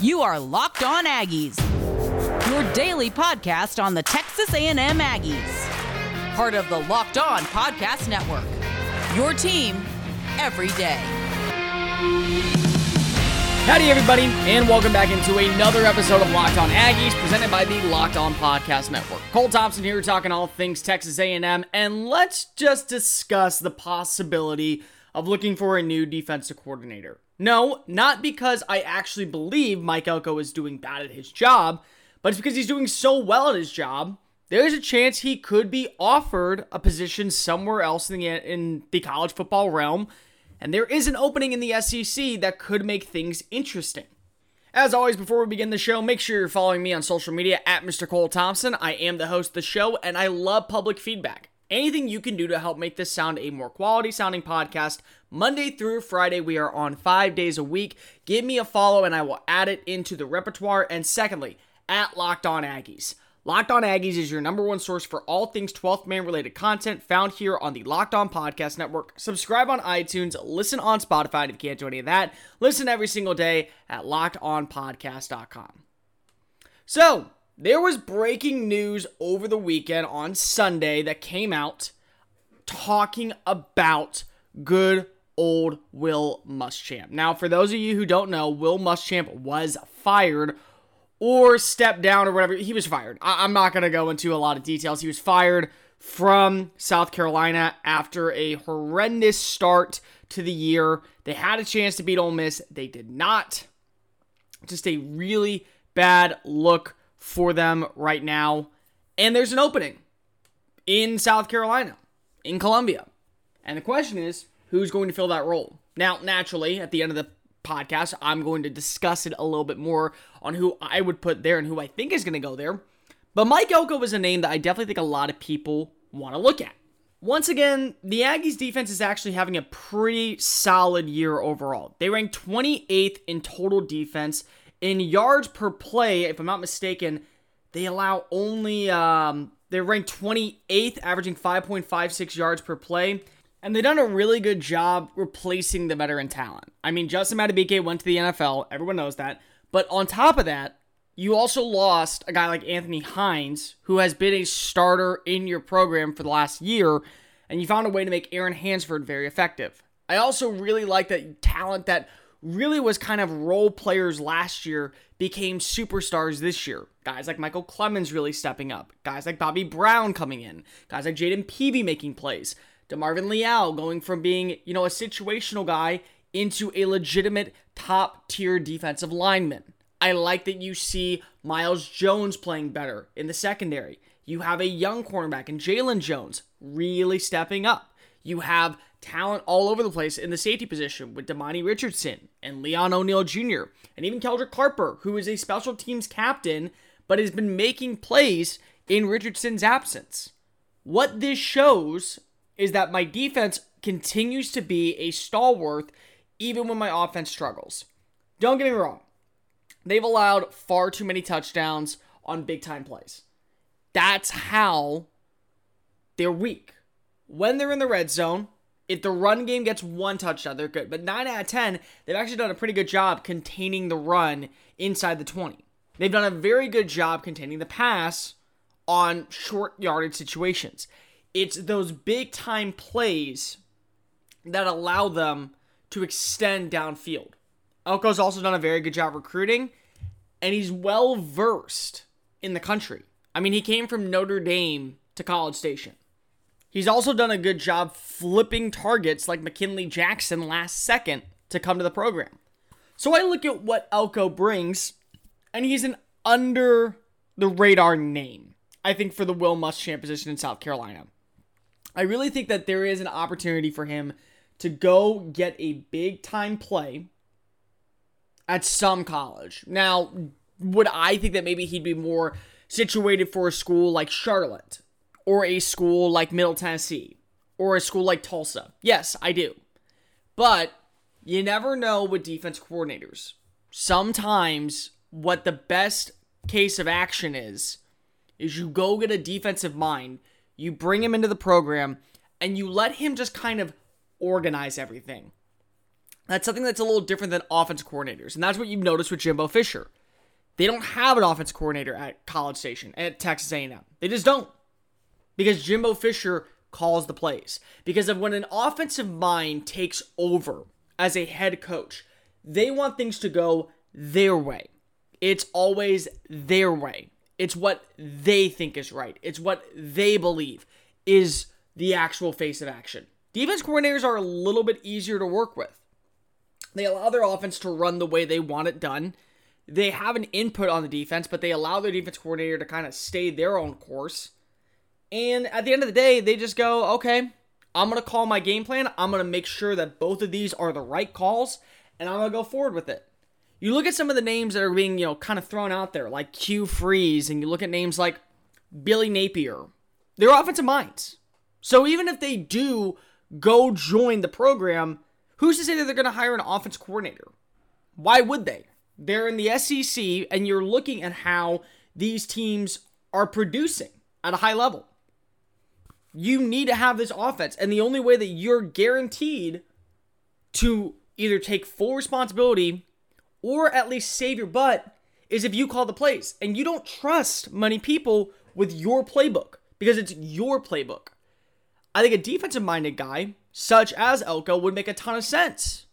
You are Locked On Aggies, your daily podcast on the Texas A&M Aggies. Part of the Locked On Podcast Network. Your team every day. Howdy, everybody, and welcome back into another episode of Locked On Aggies, presented by the Locked On Podcast Network. Cole Thompson here, talking all things Texas A&M, and let's just discuss the possibility of looking for a new defensive coordinator. No, not because I actually believe Mike Elko is doing bad at his job, but it's because he's doing so well at his job. There's a chance he could be offered a position somewhere else in the, in the college football realm, and there is an opening in the SEC that could make things interesting. As always, before we begin the show, make sure you're following me on social media at Mr. Cole Thompson. I am the host of the show, and I love public feedback. Anything you can do to help make this sound a more quality sounding podcast, Monday through Friday, we are on five days a week. Give me a follow and I will add it into the repertoire. And secondly, at Locked On Aggies. Locked On Aggies is your number one source for all things 12th man related content found here on the Locked On Podcast Network. Subscribe on iTunes, listen on Spotify if you can't do any of that. Listen every single day at lockedonpodcast.com. So, there was breaking news over the weekend on Sunday that came out talking about good old Will Muschamp. Now, for those of you who don't know, Will Muschamp was fired or stepped down or whatever. He was fired. I- am not going to go into a lot of details. He was fired from South Carolina after a horrendous start to the year. They had a chance to beat Ole Miss. They did not. Just a really bad look for them right now. And there's an opening in South Carolina, in Columbia. And the question is, who's going to fill that role. Now, naturally, at the end of the podcast, I'm going to discuss it a little bit more on who I would put there and who I think is going to go there. But Mike Elko is a name that I definitely think a lot of people want to look at. Once again, the Aggies defense is actually having a pretty solid year overall. They rank 28th in total defense. In yards per play, if I'm not mistaken, they allow only, um, they're ranked 28th, averaging 5.56 yards per play. And they've done a really good job replacing the veteran talent. I mean, Justin Madubuike went to the NFL. Everyone knows that. But on top of that, you also lost a guy like Anthony Hines, who has been a starter in your program for the last year, and you found a way to make Aaron Hansford very effective. I also really like that talent that really was kind of role players last year became superstars this year. Guys like Micheal Clemons really stepping up. Guys like Bobby Brown coming in. Guys like Jayden Peevy making plays. DeMarvin Leal going from being, you know, a situational guy into a legitimate top tier defensive lineman. I like that you see Myles Jones playing better in the secondary. You have a young cornerback in Jaylon Jones really stepping up. You have talent all over the place in the safety position with Demani Richardson and Leon O'Neal Jr. and even Keldrick Carper, who is a special teams captain but has been making plays in Richardson's absence. What this shows is that my defense continues to be a stalwart even when my offense struggles. Don't get me wrong, they've allowed far too many touchdowns on big time plays. That's how they're weak. When they're in the red zone, if the run game gets one touchdown, they're good. But 9 out of 10, they've actually done a pretty good job containing the run inside the 20. They've done a very good job containing the pass on short yardage situations. It's those big time plays that allow them to extend downfield. Elko's also done a very good job recruiting, and he's well versed in the country. I mean, he came from Notre Dame to College Station. He's also done a good job flipping targets like McKinley Jackson last second to come to the program. So I look at what Elko brings, and he's an under the radar name, I think, for the Will Muschamp position in South Carolina. I really think that there is an opportunity for him to go get a big time play at some college. Now, would I think that maybe he'd be more situated for a school like Charlotte or a school like Middle Tennessee or a school like Tulsa? Yes, I do. But you never know with defense coordinators. Sometimes what the best case of action is is you go get a defensive mind you bring him into the program, and you let him just kind of organize everything. That's something that's a little different than offense coordinators. And that's what you've noticed with Jimbo Fisher. They don't have an offense coordinator at College Station, at Texas A&M. They just don't. Because Jimbo Fisher calls the plays. Because of when an offensive mind takes over as a head coach, they want things to go their way. It's always their way. It's what they think is right. It's what they believe is the actual face of action. Defense coordinators are a little bit easier to work with. They allow their offense to run the way they want it done. They have an input on the defense, but they allow their defense coordinator to kind of stay their own course. And at the end of the day, they just go, okay, I'm going to call my game plan. I'm going to make sure that both of these are the right calls, and I'm going to go forward with it. You look at some of the names that are being, you know, kind of thrown out there, like Hugh Freeze, and you look at names like Billy Napier. They're offensive minds. So even if they do go join the program, who's to say that they're going to hire an offense coordinator? Why would they? They're in the SEC, and you're looking at how these teams are producing at a high level. You need to have this offense, and the only way that you're guaranteed to either take full responsibility or at least save your butt is if you call the plays. And you don't trust many people with your playbook because it's your playbook. I think a defensive minded guy, such as Elko, would make a ton of sense.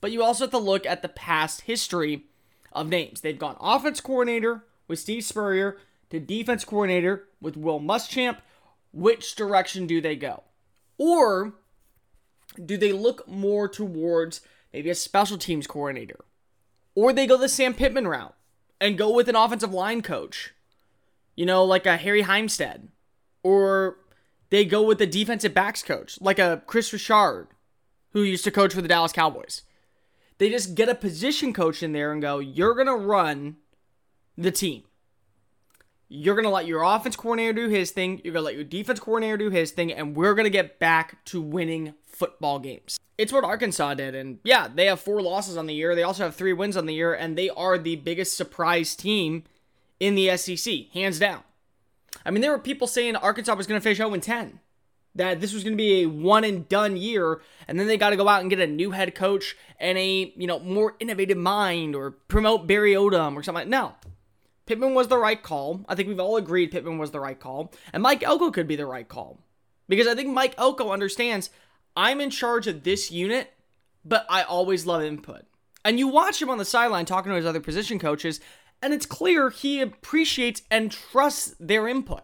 But you also have to look at the past history of names. They've gone offense coordinator with Steve Spurrier to defense coordinator with Will Muschamp. Which direction do they go? Or do they look more towards maybe a special teams coordinator or they go the Sam Pittman route and go with an offensive line coach, you know, like a Harry Hiestand. Or they go with a defensive backs coach, like a Chris Richard, who used to coach for the Dallas Cowboys. They just get a position coach in there and go, you're going to run the team. You're going to let your offense coordinator do his thing. You're going to let your defense coordinator do his thing. And we're going to get back to winning football games. It's what Arkansas did. And yeah, they have four losses on the year. They also have three wins on the year. And they are the biggest surprise team in the SEC, hands down. I mean, there were people saying Arkansas was going to finish 0 10 that this was going to be a one and done year and then they got to go out and get a new head coach and a you know more innovative mind or promote Barry Odom or something like no Pittman was the right call I think we've all agreed Pittman was the right call and Mike Elko could be the right call because I think Mike Elko understands I'm in charge of this unit, but I always love input. And you watch him on the sideline talking to his other position coaches, and it's clear he appreciates and trusts their input.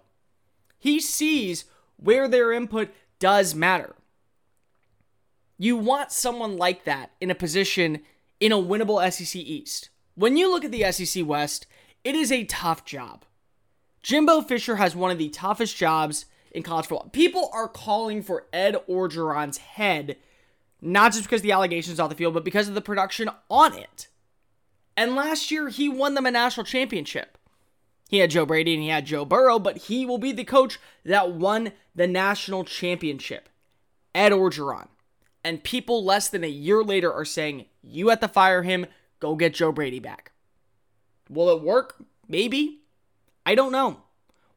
He sees where their input does matter. You want someone like that in a position in a winnable SEC East. When you look at the SEC West, it is a tough job. Jimbo Fisher has one of the toughest jobs in college football. People are calling for Ed Orgeron's head, not just because the allegations off the field, but because of the production on it. And last year, he won them a national championship. He had Joe Brady and he had Joe Burrow, but he will be the coach that won the national championship. Ed Orgeron. And people less than a year later are saying, you have to fire him, go get Joe Brady back. Will it work? Maybe. I don't know.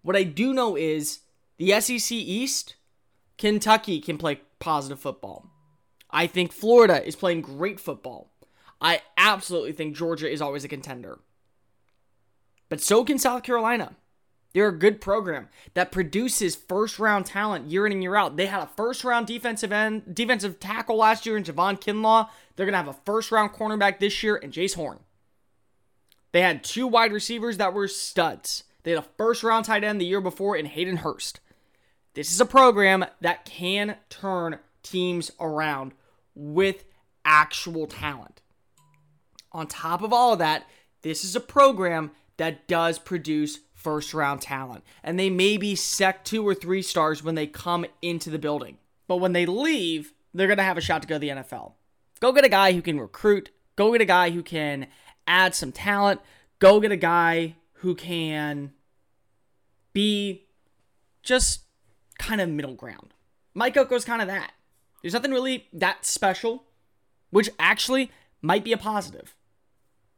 What I do know is the SEC East, Kentucky can play positive football. I think Florida is playing great football. I absolutely think Georgia is always a contender. But so can South Carolina. They're a good program that produces first round talent year in and year out. They had a first round defensive end, defensive tackle last year in Javon Kinlaw. They're gonna have a first round cornerback this year in Jaycee Horn. They had two wide receivers that were studs. They had a first round tight end the year before in Hayden Hurst. This is a program that can turn teams around with actual talent. On top of all of that, this is a program that does produce first round talent. And they may be sec two or three stars when they come into the building. But when they leave, they're going to have a shot to go to the NFL. Go get a guy who can recruit, go get a guy who can add some talent, go get a guy who can be just kind of middle ground. Mike Elko's kind of that. There's nothing really that special, which actually might be a positive.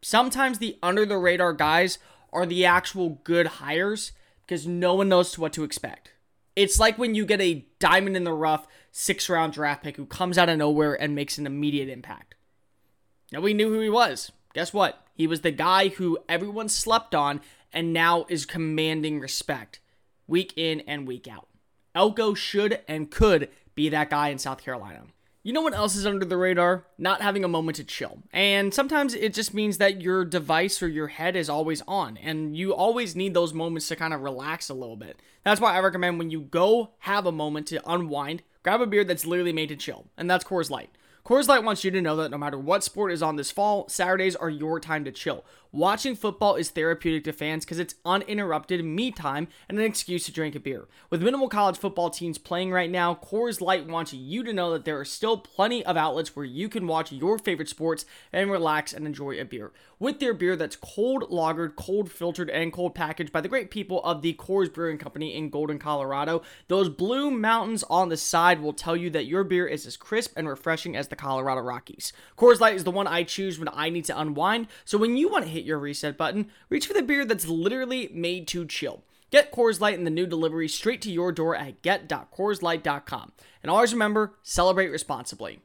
Sometimes the under the radar guys are the actual good hires because no one knows what to expect. It's like when you get a diamond in the rough six round draft pick who comes out of nowhere and makes an immediate impact. Nobody knew who he was. Guess what? He was the guy who everyone slept on and now is commanding respect week in and week out. Elko should and could be that guy in South Carolina. You know what else is under the radar? Not having a moment to chill. And sometimes it just means that your device or your head is always on, and you always need those moments to kind of relax a little bit. That's why I recommend when you go have a moment to unwind, grab a beer that's literally made to chill, and that's Coors Light. Coors Light wants you to know that no matter what sport is on this fall, Saturdays are your time to chill. Watching football is therapeutic to fans because it's uninterrupted me time and an excuse to drink a beer. With minimal college football teams playing right now, Coors Light wants you to know that there are still plenty of outlets where you can watch your favorite sports and relax and enjoy a beer. With their beer that's cold lagered, cold filtered, and cold packaged by the great people of the Coors Brewing Company in Golden, Colorado, those blue mountains on the side will tell you that your beer is as crisp and refreshing as the Colorado Rockies. Coors Light is the one I choose when I need to unwind, so when you want to hit your reset button, reach for the beer that's literally made to chill. Get Coors Light and the new delivery straight to your door at get.coorslight.com. And always remember, celebrate responsibly.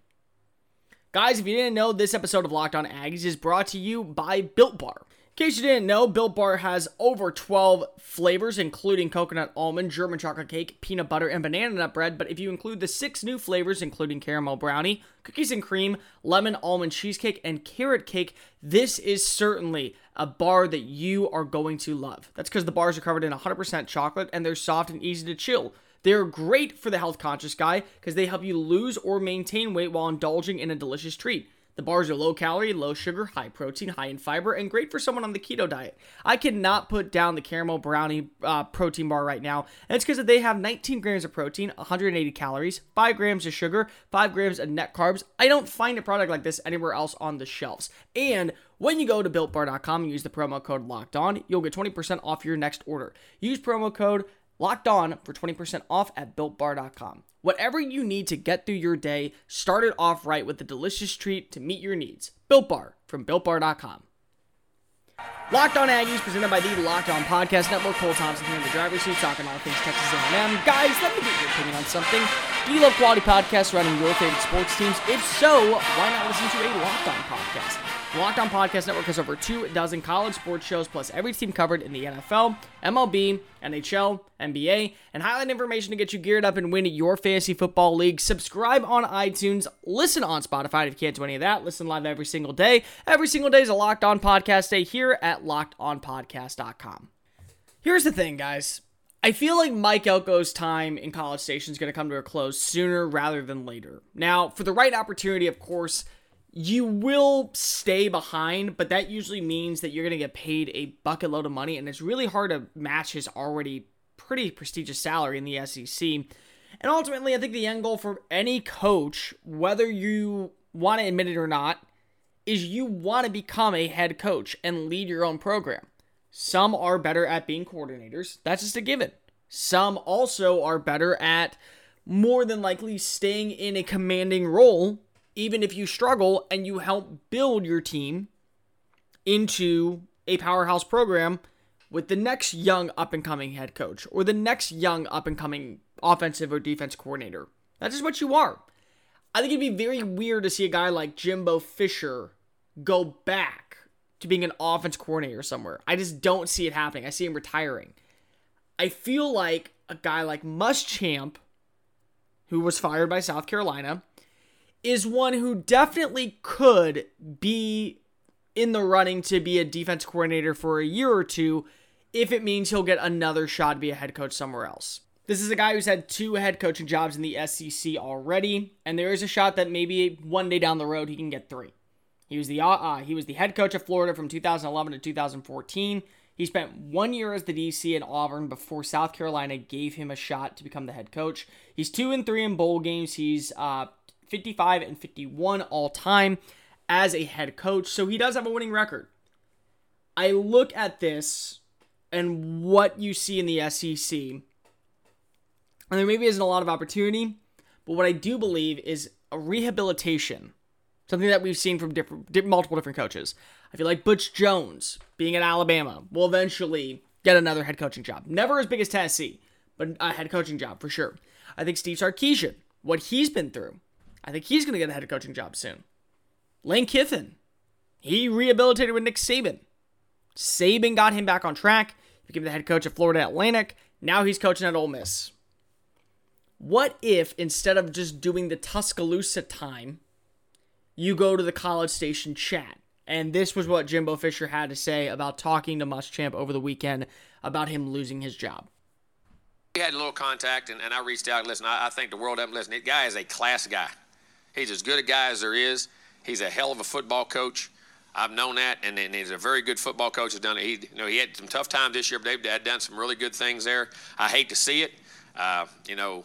Guys, if you didn't know, this episode of Locked On Aggies is brought to you by Built Bar. In case you didn't know, Built Bar has over 12 flavors, including coconut almond, German chocolate cake, peanut butter, and banana nut bread. But if you include the six new flavors, including caramel brownie, cookies and cream, lemon almond cheesecake, and carrot cake, this is certainly a bar that you are going to love. That's because the bars are covered in 100% chocolate and they're soft and easy to chill. They're great for the health conscious guy because they help you lose or maintain weight while indulging in a delicious treat. The bars are low calorie, low sugar, high protein, high in fiber, and great for someone on the keto diet. I cannot put down the caramel brownie uh, protein bar right now, and it's because they have 19 grams of protein, 180 calories, 5 grams of sugar, 5 grams of net carbs. I don't find a product like this anywhere else on the shelves. And when you go to builtbar.com and use the promo code locked on, you'll get 20% off your next order. Use promo code locked on for 20% off at builtbar.com. Whatever you need to get through your day, start it off right with a delicious treat to meet your needs. Built Bar from builtbar.com. Locked On Aggies, presented by the Locked On Podcast Network. Cole Thompson here in the driver's seat, talking all things Texas A&M. Guys, let me get your opinion on something. Do you love quality podcasts running your favorite sports teams? If so, why not listen to a Locked On podcast? Locked On Podcast Network has over two dozen college sports shows, plus every team covered in the NFL, MLB, NHL, NBA, and highlight information to get you geared up and win your fantasy football league. Subscribe on iTunes, listen on Spotify if you can't do any of that. Listen live every single day. Every single day is a Locked On Podcast day here at LockedOnPodcast.com. Here's the thing, guys. I feel like Mike Elko's time in College Station is going to come to a close sooner rather than later. Now, for the right opportunity, of course, you will stay behind, but that usually means that you're going to get paid a bucket load of money, and it's really hard to match his already pretty prestigious salary in the SEC. And ultimately, I think the end goal for any coach, whether you want to admit it or not, is you want to become a head coach and lead your own program. Some are better at being coordinators. That's just a given. Some also are better at more than likely staying in a commanding role even if you struggle and you help build your team into a powerhouse program with the next young up and coming head coach or the next young up and coming offensive or defense coordinator. That is just what you are. I think it'd be very weird to see a guy like Jimbo Fisher go back to being an offense coordinator somewhere. I just don't see it happening. I see him retiring. I feel like a guy like Muschamp, who was fired by South Carolina, is one who definitely could be in the running to be a defense coordinator for a year or two if it means he'll get another shot to be a head coach somewhere else. This is a guy who's had two head coaching jobs in the SEC already, and there is a shot that maybe one day down the road he can get three. He was the uh, he was the head coach of Florida from 2011 to 2014. He spent one year as the DC in Auburn before South Carolina gave him a shot to become the head coach. He's two and three in bowl games. He's uh, 55 and 51 all time as a head coach. So he does have a winning record. I look at this and what you see in the SEC, and there maybe isn't a lot of opportunity, but what I do believe is a rehabilitation, something that we've seen from different, multiple different coaches. I feel like Butch Jones, being at Alabama, will eventually get another head coaching job. Never as big as Tennessee, but a head coaching job for sure. I think Steve Sarkisian, what he's been through, I think he's going to get a head coaching job soon. Lane Kiffin, He rehabilitated with Nick Saban. Saban got him back on track, became the head coach of Florida Atlantic. Now he's coaching at Ole Miss. What if instead of just doing the Tuscaloosa time, you go to the College Station chat? And this was what Jimbo Fisher had to say about talking to Muschamp over the weekend about him losing his job. We had a little contact, and, and I reached out. Listen, I, I think the world up. Listen, the guy is a class guy. He's as good a guy as there is. He's a hell of a football coach. I've known that, and, and he's a very good football coach. Has done it. He, you know, he had some tough times this year, but they've had done some really good things there. I hate to see it. Uh, you know,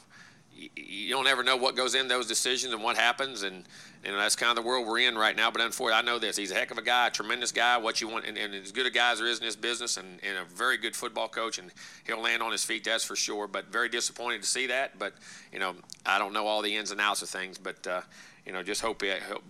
you, you don't ever know what goes in those decisions and what happens, and you know that's kind of the world we're in right now. But unfortunately, I know this. He's a heck of a guy, a tremendous guy. What you want, and, and as good a guy as there is in this business, and, and a very good football coach, and he'll land on his feet. That's for sure. But very disappointed to see that. But you know, I don't know all the ins and outs of things, but. Uh, you know, just hope,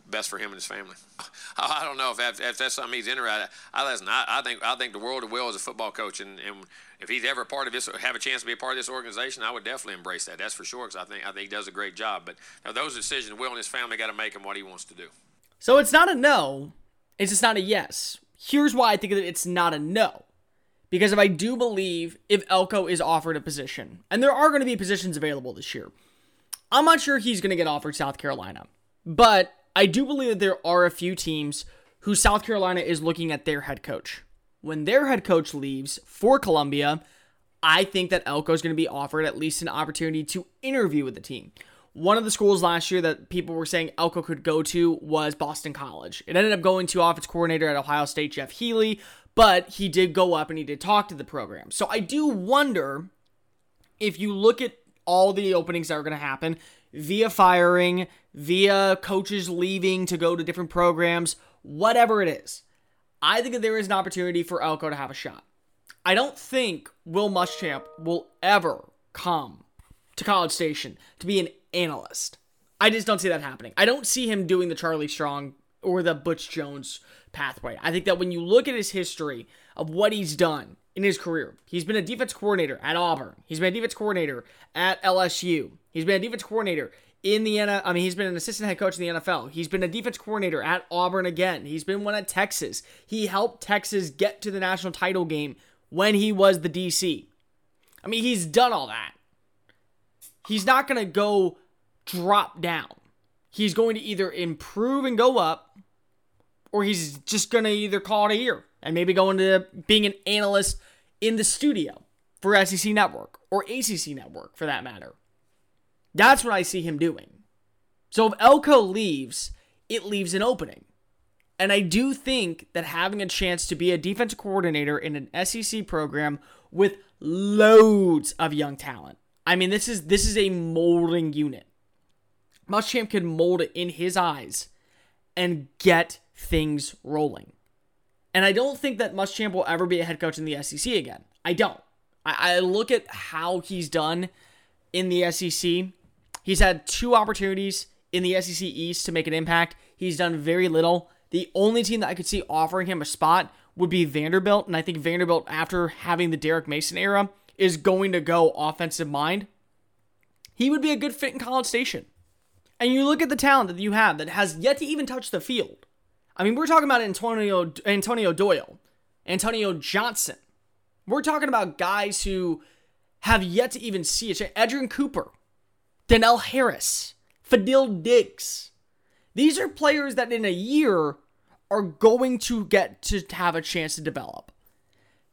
best for him and his family. I don't know if, that, if that's something he's interested. I listen. I, I, think I think the world of Will as a football coach, and, and if he's ever a part of this, have a chance to be a part of this organization, I would definitely embrace that. That's for sure, because I think I think he does a great job. But know, those decisions, Will and his family got to make him what he wants to do. So it's not a no. It's just not a yes. Here's why I think that it's not a no. Because if I do believe if Elko is offered a position, and there are going to be positions available this year, I'm not sure he's going to get offered South Carolina. But I do believe that there are a few teams who South Carolina is looking at their head coach. When their head coach leaves for Columbia, I think that Elko is going to be offered at least an opportunity to interview with the team. One of the schools last year that people were saying Elko could go to was Boston College. It ended up going to offense coordinator at Ohio State, Jeff Hafley, but he did go up and he did talk to the program. So I do wonder if you look at all the openings that are going to happen via firing, via coaches leaving to go to different programs, whatever it is. I think that there is an opportunity for Elko to have a shot. I don't think Will Muschamp will ever come to College Station to be an analyst. I just don't see that happening. I don't see him doing the Charlie Strong or the Butch Jones pathway. I think that when you look at his history of what he's done in his career, he's been a defense coordinator at Auburn. He's been a defense coordinator at LSU. He's been a defense coordinator in the NFL. I mean, he's been an assistant head coach in the NFL. He's been a defense coordinator at Auburn again. He's been one at Texas. He helped Texas get to the national title game when he was the DC. I mean, he's done all that. He's not going to go drop down. He's going to either improve and go up, or he's just going to either call it a year and maybe go into being an analyst in the studio for SEC Network or ACC Network for that matter. That's what I see him doing. So if Elko leaves, it leaves an opening. And I do think that having a chance to be a defensive coordinator in an SEC program with loads of young talent. I mean, this is this is a molding unit. Muschamp can mold it in his eyes and get things rolling. And I don't think that Muschamp will ever be a head coach in the SEC again. I don't. I, I look at how he's done in the SEC He's had two opportunities in the SEC East to make an impact. He's done very little. The only team that I could see offering him a spot would be Vanderbilt, and I think Vanderbilt, after having the Derek Mason era, is going to go offensive mind. He would be a good fit in College Station. And you look at the talent that you have that has yet to even touch the field. I mean, we're talking about Antonio Antonio Doyle, Antonio Johnson. We're talking about guys who have yet to even see a it. Edgerrin Cooper, Dannell Harris, Fadil Diggs. These are players that in a year are going to get to have a chance to develop.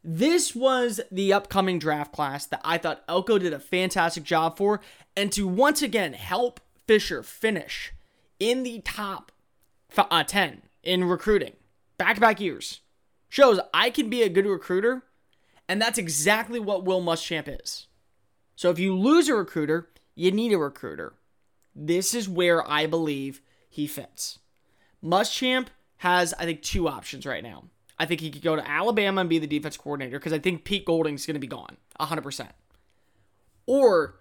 This was the upcoming draft class that I thought Elko did a fantastic job for, and to once again help Fisher finish in the top uh, 10 in recruiting back to back years shows I can be a good recruiter, and that's exactly what Will Muschamp is. So if you lose a recruiter, you need a recruiter. This is where I believe he fits. Muschamp has, I think, two options right now. I think he could go to Alabama and be the defense coordinator because I think Pete Golding's going to be gone 100%. Or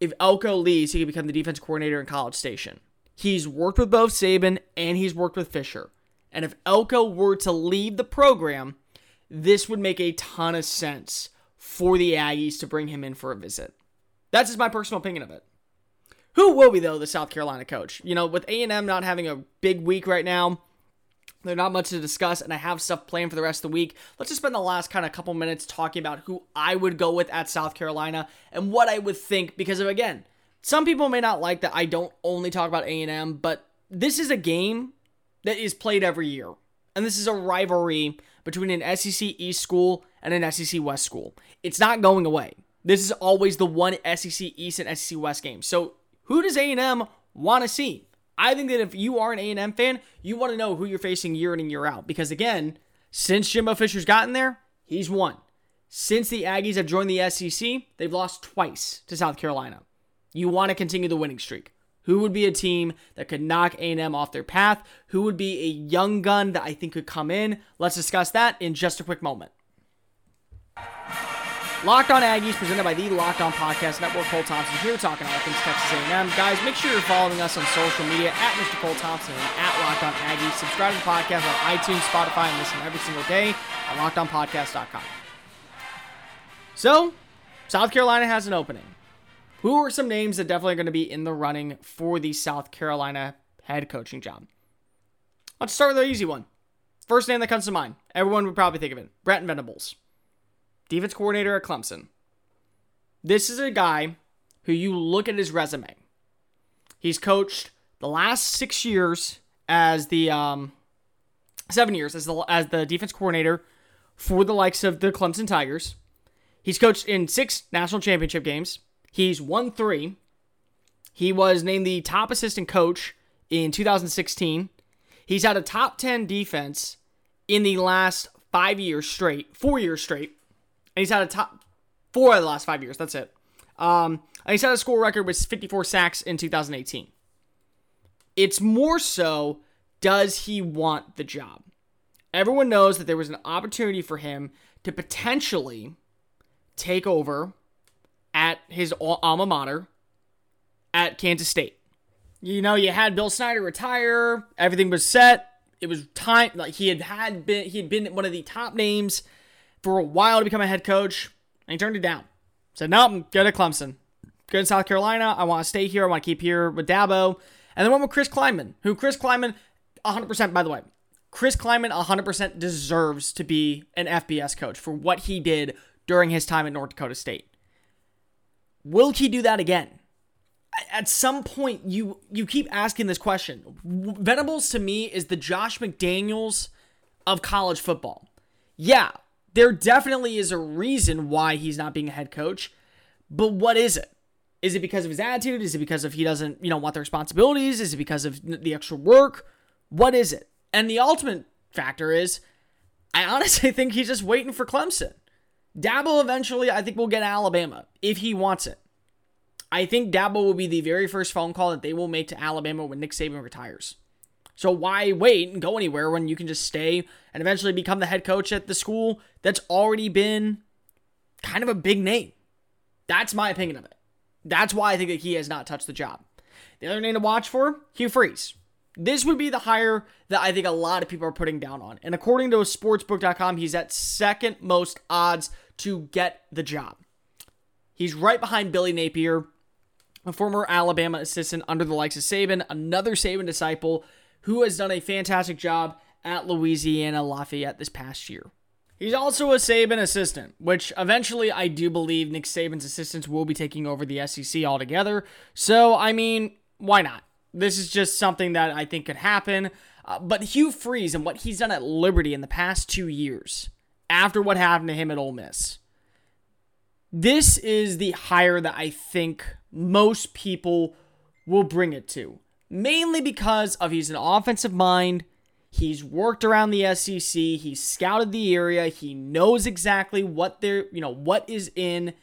if Elko leaves, he could become the defense coordinator in College Station. He's worked with both Saban and he's worked with Fisher. And if Elko were to leave the program, this would make a ton of sense for the Aggies to bring him in for a visit. That's just my personal opinion of it. Who will be though the South Carolina coach? You know, with A&M not having a big week right now, There's not much to discuss, and I have stuff planned for the rest of the week. Let's just spend the last kind of couple minutes talking about who I would go with at South Carolina and what I would think. Because of again, some people may not like that I don't only talk about A and M, but this is a game that is played every year, and this is a rivalry between an SEC East school and an SEC West school. It's not going away. This is always the one SEC East and SEC West game. So who does A and M want to see? I think that if you are an A&M fan, you want to know who you're facing year in and year out. Because again, since Jimbo Fisher's gotten there, he's won. Since the Aggies have joined the SEC, they've lost twice to South Carolina. You want to continue the winning streak. Who would be a team that could knock A&M off their path? Who would be a young gun that I think could come in? Let's discuss that in just a quick moment. Locked On Aggies, presented by the Locked On Podcast Network. Cole Thompson here, talking all things Texas A&M. Guys, make sure you're following us on social media at Mr. Cole Thompson and at Locked On Aggies. Subscribe to the podcast on iTunes, Spotify, and listen every single day at LockedOnPodcast.com. So, South Carolina has an opening. Who are some names that definitely are going to be in the running for the South Carolina head coaching job? Let's start with the easy one. First name that comes to mind. Everyone would probably think of it. Brent Venables defense coordinator at Clemson. This is a guy who you look at his resume. He's coached the last six years as the um, seven years as the as the defense coordinator for the likes of the Clemson Tigers. He's coached in six national championship games. He's won three. He was named the top assistant coach in 2016. He's had a top 10 defense in the last five years straight, four years straight and he's had a top four of the last five years. That's it. Um, and he's had a score record with 54 sacks in 2018. It's more so, does he want the job? Everyone knows that there was an opportunity for him to potentially take over at his alma mater at Kansas State. You know, you had Bill Snyder retire, everything was set. It was time like he had had been he had been one of the top names for a while to become a head coach, and he turned it down. Said, no, I'm good at Clemson. Good in South Carolina. I want to stay here. I want to keep here with Dabo. And then went with Chris Klieman, who Chris Klieman, 100%, by the way, Chris Klieman 100% deserves to be an FBS coach for what he did during his time at North Dakota State. Will he do that again? At some point, you you keep asking this question. Venables to me is the Josh McDaniels of college football. Yeah, there definitely is a reason why he's not being a head coach, but what is it? Is it because of his attitude? Is it because of he doesn't, you know, want the responsibilities? Is it because of the extra work? What is it? And the ultimate factor is, I honestly think he's just waiting for Clemson. Dabo eventually, I think, will get Alabama if he wants it. I think Dabo will be the very first phone call that they will make to Alabama when Nick Saban retires. So why wait and go anywhere when you can just stay and eventually become the head coach at the school that's already been kind of a big name? That's my opinion of it. That's why I think that he has not touched the job. The other name to watch for, Hugh Freeze. This would be the hire that I think a lot of people are putting down on. And according to sportsbook.com, he's at second most odds to get the job. He's right behind Billy Napier, a former Alabama assistant under the likes of Saban, another Saban disciple who has done a fantastic job at Louisiana Lafayette this past year. He's also a Saban assistant, which eventually I do believe Nick Saban's assistants will be taking over the SEC altogether. So, I mean, why not? This is just something that I think could happen. Uh, but Hugh Freeze and what he's done at Liberty in the past two years, after what happened to him at Ole Miss, this is the hire that I think most people will bring it to mainly because of he's an offensive mind. He's worked around the SEC. He's scouted the area. He knows exactly what they're, you know, what is in.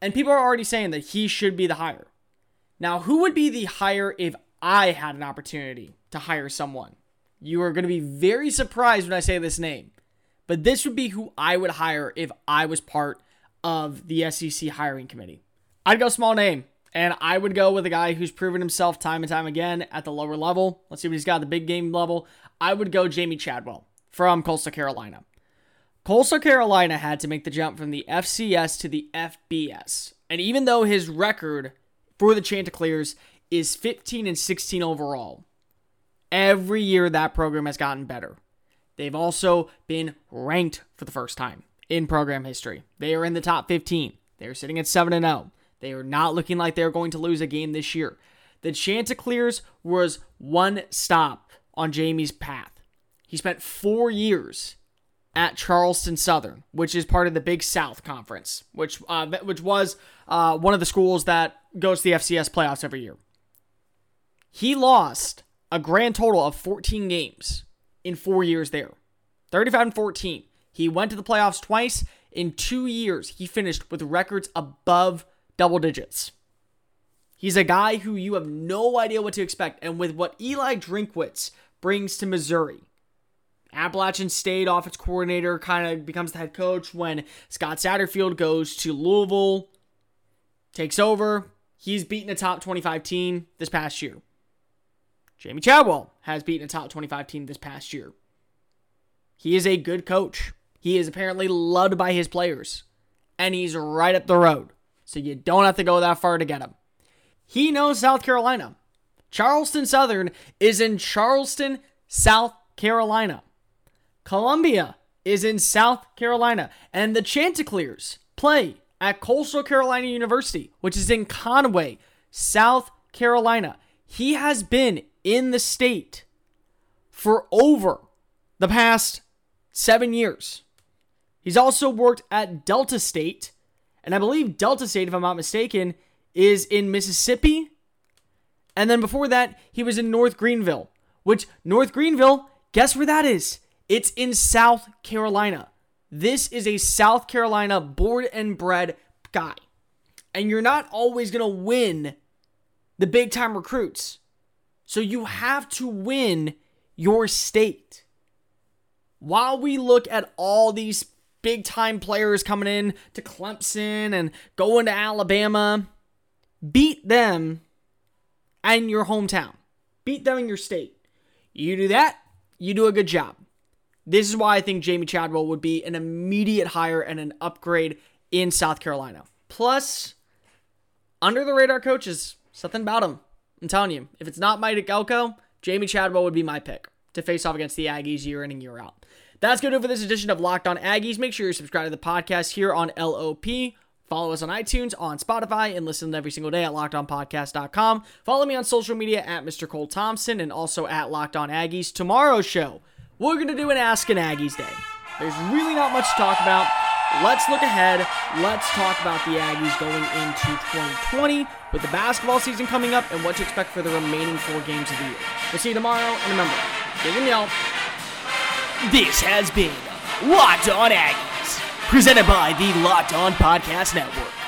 And people are already saying that he should be the hire. Now, who would be the hire if I had an opportunity to hire someone? You are going to be very surprised when I say this name. But this would be who I would hire if I was part of the SEC hiring committee. I'd go small name. And I would go with a guy who's proven himself time and time again at the lower level. Let's see what he's got at the big game level. I would go Jamey Chadwell from Coastal Carolina. Coastal Carolina had to make the jump from the FCS to the FBS. And even though his record for the Chanticleers is 15 and 16 overall, every year that program has gotten better. They've also been ranked for the first time in program history. They are in the top 15. They are sitting at 7 and 0. They are not looking like they're going to lose a game this year. The Chanticleers was one stop on Jamie's path. He spent four years at Charleston Southern, which is part of the Big South Conference, which uh, which was uh, one of the schools that goes to the FCS playoffs every year. He lost a grand total of 14 games in four years there, 35 and 14. He went to the playoffs twice in two years. He finished with records above double digits. He's a guy who you have no idea what to expect, and with what Eli Drinkwitz brings to Missouri Appalachian State offense coordinator kind of becomes the head coach when Scott Satterfield goes to Louisville, takes over. He's beaten a top 25 team this past year. Jamey Chadwell has beaten a top 25 team this past year. He is a good coach. He is apparently loved by his players, and he's right up the road. So you don't have to go that far to get him. He knows South Carolina. Charleston Southern is in Charleston, South Carolina. Columbia is in South Carolina, and the Chanticleers play at Coastal Carolina University, which is in Conway, South Carolina. He has been in the state for over the past seven years. He's also worked at Delta State, and I believe Delta State, if I'm not mistaken, is in Mississippi. And then before that, he was in North Greenville, which North Greenville, guess where that is? It's in South Carolina. This is a South Carolina born and bred guy. And you're not always going to win the big time recruits. So you have to win your state. While we look at all these big time players coming in to Clemson and going to Alabama, beat them in your hometown. Beat them in your state. You do that, you do a good job. This is why I think Jamey Chadwell would be an immediate hire and an upgrade in South Carolina. Plus, under the radar coaches, something about him. I'm telling you, if it's not Mike Elko, Jamey Chadwell would be my pick to face off against the Aggies year in and year out. That's going to do it for this edition of Locked On Aggies. Make sure you're subscribed to the podcast here on LOP. Follow us on iTunes, on Spotify, and listen every single day at lockedonpodcast.com. Follow me on social media at Mr. Cole Thompson and also at Locked On Aggies. Tomorrow's show, we're going to do an Ask an Aggies Day. There's really not much to talk about. Let's look ahead. Let's talk about the Aggies going into 2020 with the basketball season coming up and what to expect for the remaining four games of the year. We'll see you tomorrow, and remember, dig and yell. This has been Locked On Aggies, presented by the Locked On Podcast Network.